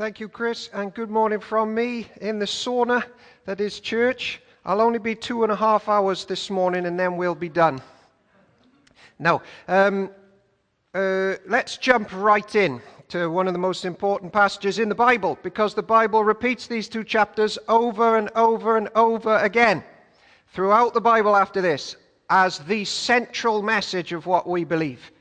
Thank you, Chris, and good morning from me in the sauna that is church. I'll only be two and a half hours this morning and then we'll be done. Now, um, uh, let's jump right in to one of the most important passages in the Bible because the Bible repeats these two chapters over and over and over again throughout the Bible after this as the central message of what we believe.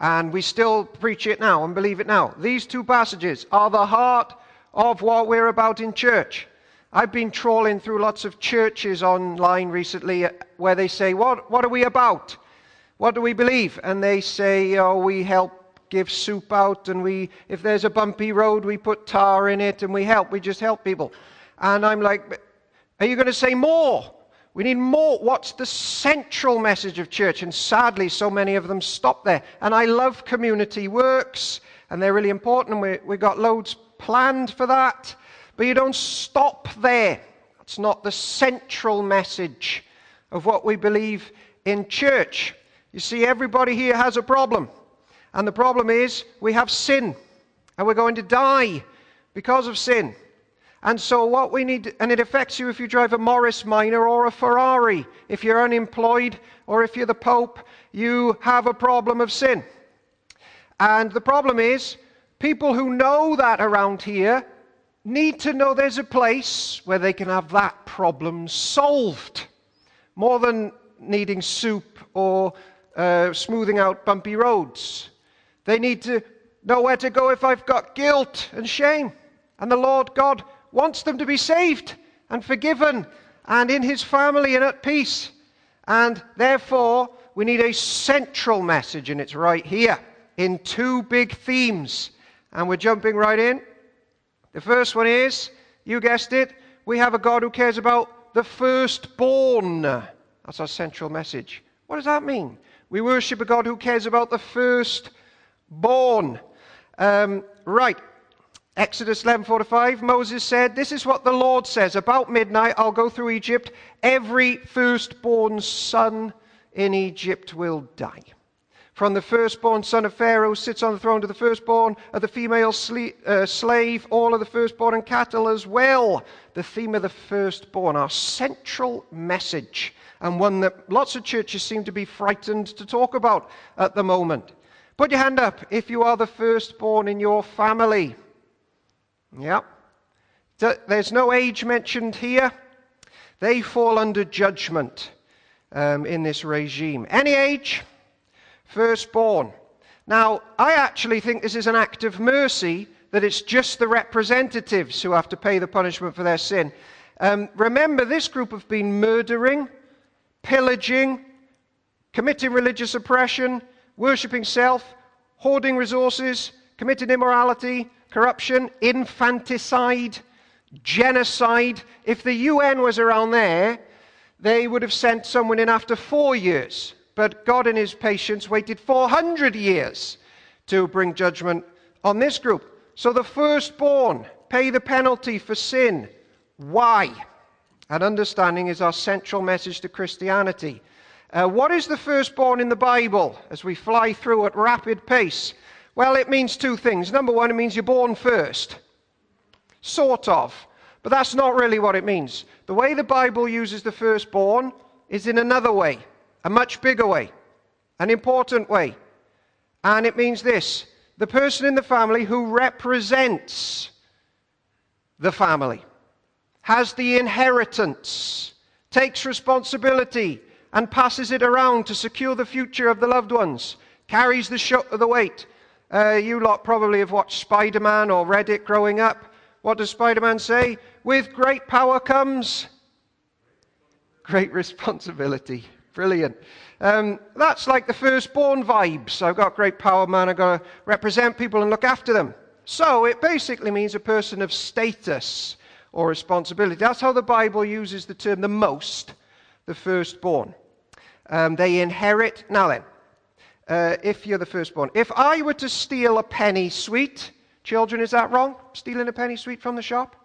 And we still preach it now and believe it now. These two passages are the heart of what we're about in church. I've been trawling through lots of churches online recently uh, where they say, What, what are we about? What do we believe? And they say, Oh, we help give soup out, and we, if there's a bumpy road, we put tar in it, and we help. We just help people. And I'm like, Are you going to say more? We need more. What's the central message of church? And sadly, so many of them stop there. And I love community works, and they're really important. We, we've got loads planned for that. But you don't stop there. That's not the central message of what we believe in church. You see, everybody here has a problem. And the problem is we have sin, and we're going to die because of sin. And so, what we need, and it affects you if you drive a Morris Minor or a Ferrari. If you're unemployed or if you're the Pope, you have a problem of sin. And the problem is, people who know that around here need to know there's a place where they can have that problem solved. More than needing soup or uh, smoothing out bumpy roads. They need to know where to go if I've got guilt and shame. And the Lord God wants them to be saved and forgiven and in his family and at peace. And therefore, we need a central message, and it's right here in two big themes. And we're jumping right in. The first one is, you guessed it, we have a God who cares about the firstborn. That's our central message. What does that mean? We worship a God who cares about the firstborn. Um, right. Exodus 11:45 Moses said, "This is what the Lord says: About midnight I'll go through Egypt. Every firstborn son in Egypt will die. From the firstborn son of Pharaoh sits on the throne to the firstborn of the female sle- uh, slave, all of the firstborn and cattle as well." The theme of the firstborn, our central message, and one that lots of churches seem to be frightened to talk about at the moment. Put your hand up if you are the firstborn in your family. Yeah. There's no age mentioned here. They fall under judgment um, in this regime. Any age, firstborn. Now, I actually think this is an act of mercy that it's just the representatives who have to pay the punishment for their sin. Um, remember, this group have been murdering, pillaging, committing religious oppression, worshipping self, hoarding resources, committing immorality, corruption, infanticide, genocide. If the UN was around there, they would have sent someone in after four years. But God, in His patience, waited 400 years to bring judgment on this group. So the firstborn pay the penalty for sin. Why? And understanding is our central message to Christianity. Uh, what is the firstborn in the Bible as we fly through at rapid pace? Well, it means two things. Number one, it means you're born first. Sort of. But that's not really what it means. The way the Bible uses the firstborn is in another way, a much bigger way, an important way. And it means this the person in the family who represents the family has the inheritance, takes responsibility, and passes it around to secure the future of the loved ones, carries the, sh- the weight, uh, you lot probably have watched Spider Man or read it growing up. What does Spider Man say? With great power comes great responsibility. Brilliant. Um, that's like the firstborn vibes. I've got great power, man. I've got to represent people and look after them. So it basically means a person of status or responsibility. That's how the Bible uses the term the most, the firstborn. Um, they inherit. Now then, uh, if you're the firstborn. If I were to steal a penny sweet, children, is that wrong? Stealing a penny sweet from the shop?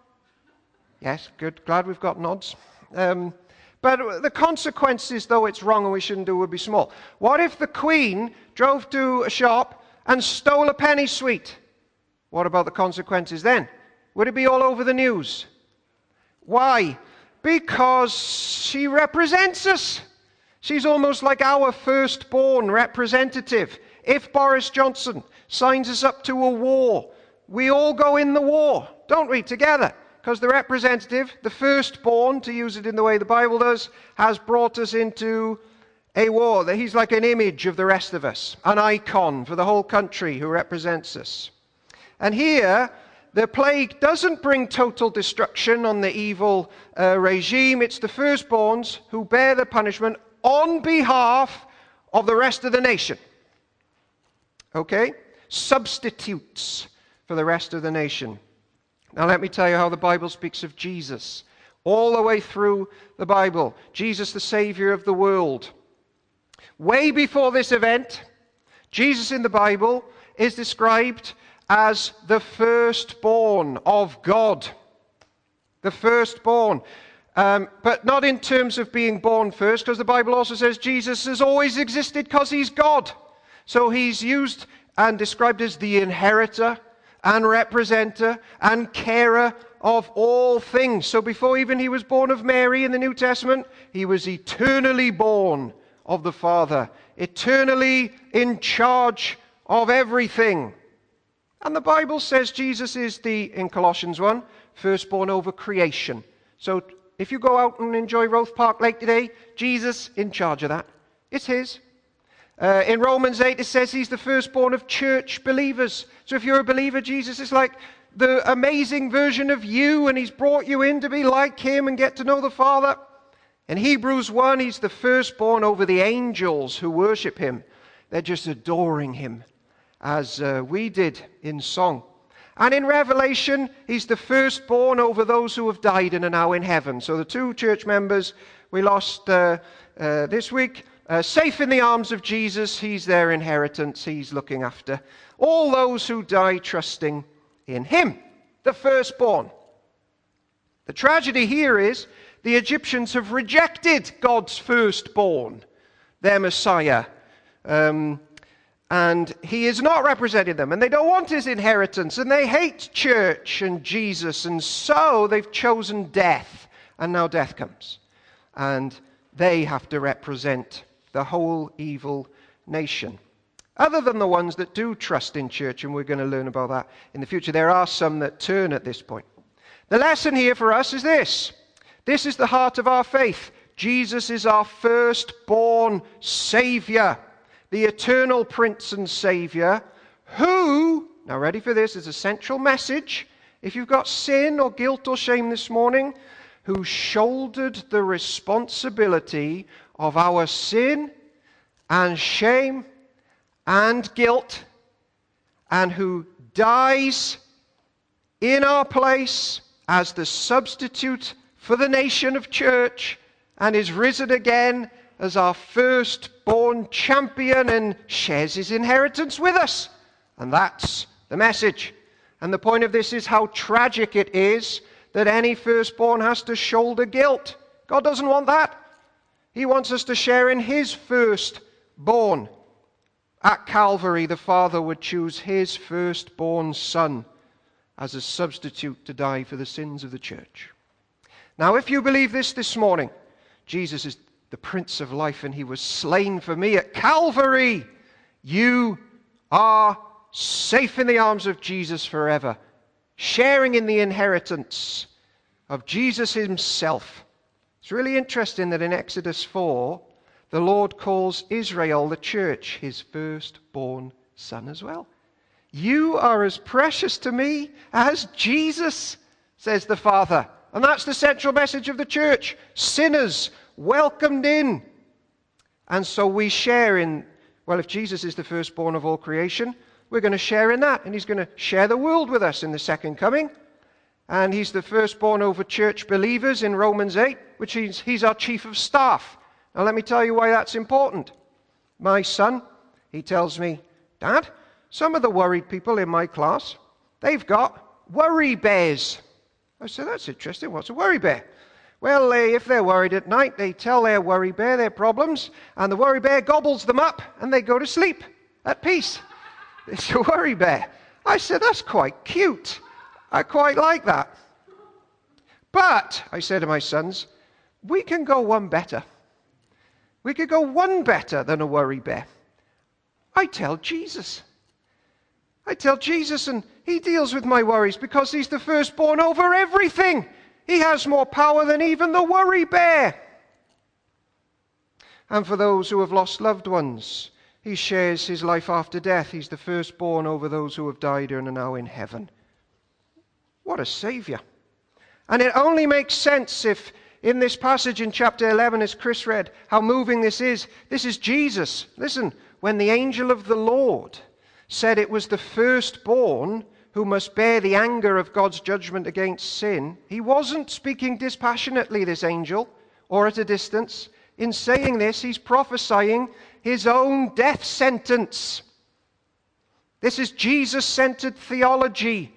Yes, good. Glad we've got nods. Um, but the consequences, though it's wrong and we shouldn't do, would be small. What if the Queen drove to a shop and stole a penny sweet? What about the consequences then? Would it be all over the news? Why? Because she represents us. She's almost like our firstborn representative. If Boris Johnson signs us up to a war, we all go in the war, don't we, together? Because the representative, the firstborn, to use it in the way the Bible does, has brought us into a war. That he's like an image of the rest of us, an icon for the whole country who represents us. And here, the plague doesn't bring total destruction on the evil uh, regime. It's the firstborns who bear the punishment on behalf of the rest of the nation. Okay? Substitutes for the rest of the nation. Now, let me tell you how the Bible speaks of Jesus. All the way through the Bible, Jesus, the Savior of the world. Way before this event, Jesus in the Bible is described as the firstborn of God. The firstborn. Um, but not in terms of being born first, because the Bible also says Jesus has always existed because he's God. So he's used and described as the inheritor and representer and carer of all things. So before even he was born of Mary in the New Testament, he was eternally born of the Father, eternally in charge of everything. And the Bible says Jesus is the, in Colossians 1, firstborn over creation. So if you go out and enjoy Roath Park Lake today, Jesus in charge of that. It's his. Uh, in Romans 8, it says he's the firstborn of church believers. So if you're a believer, Jesus is like the amazing version of you, and he's brought you in to be like him and get to know the Father. In Hebrews 1, he's the firstborn over the angels who worship him. They're just adoring him, as uh, we did in song. And in Revelation, he's the firstborn over those who have died and are now in heaven. So the two church members we lost uh, uh, this week, uh, safe in the arms of Jesus, he's their inheritance, he's looking after all those who die trusting in him, the firstborn. The tragedy here is the Egyptians have rejected God's firstborn, their Messiah. Um, and he is not representing them, and they don't want his inheritance, and they hate church and Jesus, and so they've chosen death, and now death comes. And they have to represent the whole evil nation. Other than the ones that do trust in church, and we're going to learn about that in the future, there are some that turn at this point. The lesson here for us is this this is the heart of our faith. Jesus is our firstborn Savior the eternal Prince and Savior, who, now ready for this, is a central message. If you've got sin or guilt or shame this morning, who shouldered the responsibility of our sin and shame and guilt, and who dies in our place as the substitute for the nation of church and is risen again as our firstborn champion and shares his inheritance with us. And that's the message. And the point of this is how tragic it is that any firstborn has to shoulder guilt. God doesn't want that. He wants us to share in his firstborn. At Calvary, the Father would choose his firstborn Son as a substitute to die for the sins of the church. Now, if you believe this this morning, Jesus is the Prince of Life, and he was slain for me at Calvary. You are safe in the arms of Jesus forever, sharing in the inheritance of Jesus himself. It's really interesting that in Exodus 4, the Lord calls Israel, the church, his firstborn son as well. You are as precious to me as Jesus, says the Father. And that's the central message of the church. Sinners welcomed in. And so we share in, well, if Jesus is the firstborn of all creation, we're going to share in that. And he's going to share the world with us in the second coming. And he's the firstborn over church believers in Romans 8, which means he's our chief of staff. Now, let me tell you why that's important. My son, he tells me, Dad, some of the worried people in my class, they've got worry bears. I said, That's interesting. What's a worry bear? Well, they, if they're worried at night, they tell their worry bear their problems, and the worry bear gobbles them up, and they go to sleep at peace. It's a worry bear. I said, That's quite cute. I quite like that. But, I said to my sons, we can go one better. We could go one better than a worry bear. I tell Jesus. I tell Jesus, and he deals with my worries because he's the firstborn over everything. He has more power than even the worry bear. And for those who have lost loved ones, he shares his life after death. He's the firstborn over those who have died and are now in heaven. What a Savior. And it only makes sense if, in this passage in chapter 11, as Chris read, how moving this is. This is Jesus. Listen, when the angel of the Lord said it was the firstborn who must bear the anger of God's judgment against sin, he wasn't speaking dispassionately, this angel, or at a distance. In saying this, he's prophesying his own death sentence. This is Jesus centered theology,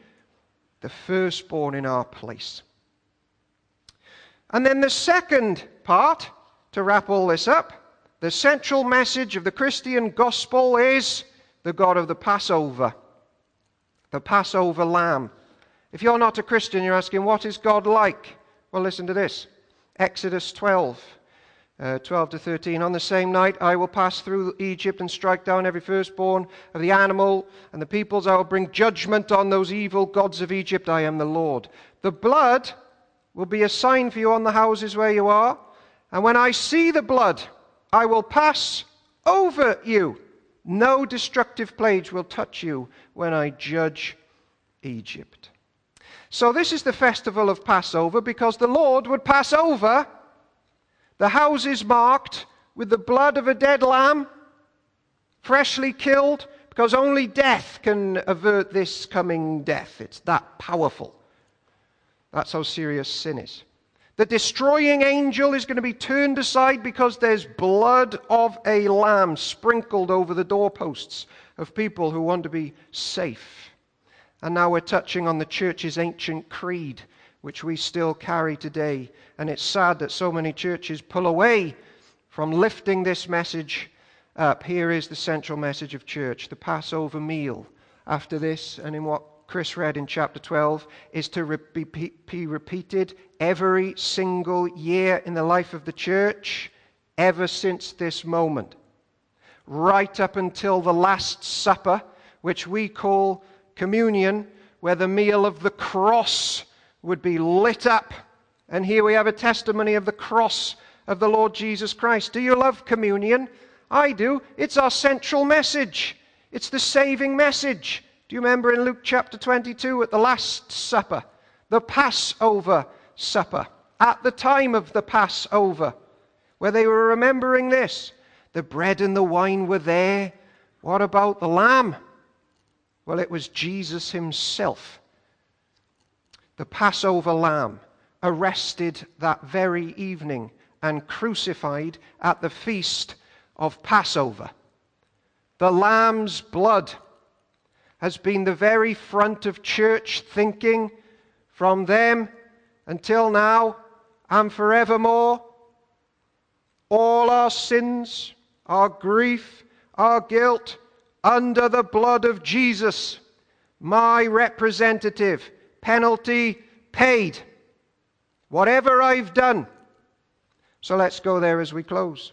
the firstborn in our place. And then the second part, to wrap all this up, the central message of the Christian gospel is the God of the Passover, the Passover lamb. If you're not a Christian, you're asking, what is God like? Well, listen to this Exodus 12. Uh, 12 to 13. On the same night, I will pass through Egypt and strike down every firstborn of the animal and the peoples. I will bring judgment on those evil gods of Egypt. I am the Lord. The blood will be a sign for you on the houses where you are. And when I see the blood, I will pass over you. No destructive plague will touch you when I judge Egypt. So, this is the festival of Passover because the Lord would pass over the houses marked with the blood of a dead lamb, freshly killed, because only death can avert this coming death. It's that powerful. That's how serious sin is. The destroying angel is going to be turned aside because there's blood of a lamb sprinkled over the doorposts of people who want to be safe. And now we're touching on the church's ancient creed, which we still carry today. And it's sad that so many churches pull away from lifting this message up. Here is the central message of church the Passover meal. After this, and in what Chris read in chapter 12 is to be repeated every single year in the life of the church ever since this moment. Right up until the Last Supper, which we call communion, where the meal of the cross would be lit up. And here we have a testimony of the cross of the Lord Jesus Christ. Do you love communion? I do. It's our central message, it's the saving message. Do you remember in Luke chapter 22 at the Last Supper, the Passover supper, at the time of the Passover, where they were remembering this? The bread and the wine were there. What about the lamb? Well, it was Jesus himself, the Passover lamb, arrested that very evening and crucified at the feast of Passover. The lamb's blood has been the very front of church thinking from them until now and forevermore. All our sins, our grief, our guilt, under the blood of Jesus, my representative, penalty paid. Whatever I've done. So let's go there as we close.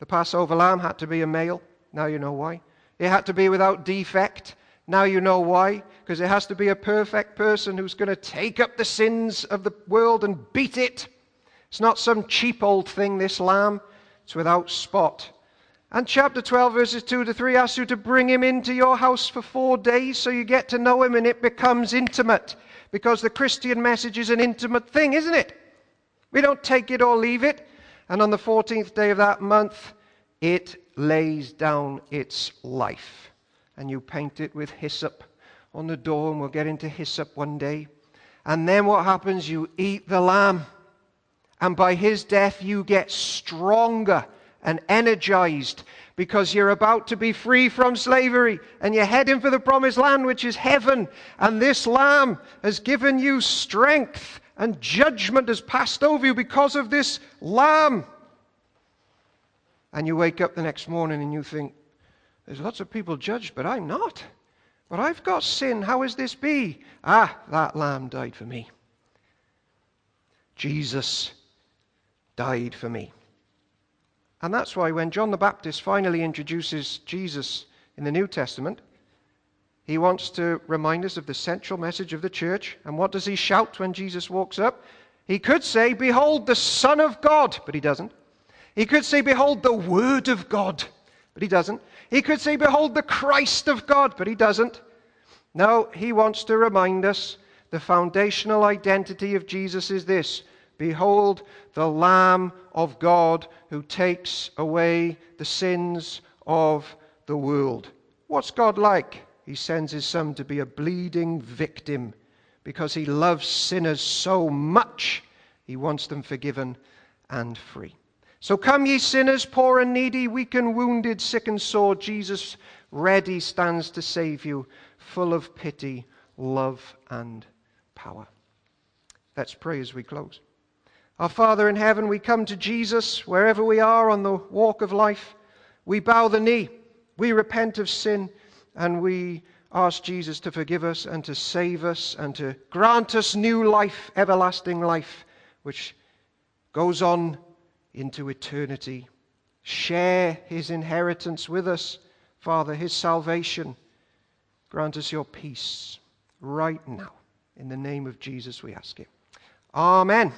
The Passover lamb had to be a male. Now you know why. It had to be without defect. Now you know why. Because it has to be a perfect person who's going to take up the sins of the world and beat it. It's not some cheap old thing, this lamb. It's without spot. And chapter 12, verses 2 to 3 asks you to bring him into your house for four days so you get to know him and it becomes intimate. Because the Christian message is an intimate thing, isn't it? We don't take it or leave it. And on the 14th day of that month, it lays down its life and you paint it with hyssop on the door, and we'll get into hyssop one day. And then what happens? You eat the lamb, and by his death, you get stronger and energized because you're about to be free from slavery and you're heading for the promised land, which is heaven. And this lamb has given you strength, and judgment has passed over you because of this lamb. And you wake up the next morning and you think, there's lots of people judged, but I'm not. But I've got sin. How is this be? Ah, that lamb died for me. Jesus died for me. And that's why when John the Baptist finally introduces Jesus in the New Testament, he wants to remind us of the central message of the church. And what does he shout when Jesus walks up? He could say, Behold, the Son of God, but he doesn't. He could say, Behold, the Word of God, but he doesn't. He could say, Behold, the Christ of God, but he doesn't. No, he wants to remind us the foundational identity of Jesus is this Behold, the Lamb of God who takes away the sins of the world. What's God like? He sends his Son to be a bleeding victim because he loves sinners so much, he wants them forgiven and free. So come, ye sinners, poor and needy, weak and wounded, sick and sore. Jesus ready stands to save you, full of pity, love, and power. Let's pray as we close. Our Father in heaven, we come to Jesus wherever we are on the walk of life. We bow the knee, we repent of sin, and we ask Jesus to forgive us and to save us and to grant us new life, everlasting life, which goes on into eternity. Share his inheritance with us, Father, his salvation. Grant us your peace right now. In the name of Jesus, we ask it. Amen.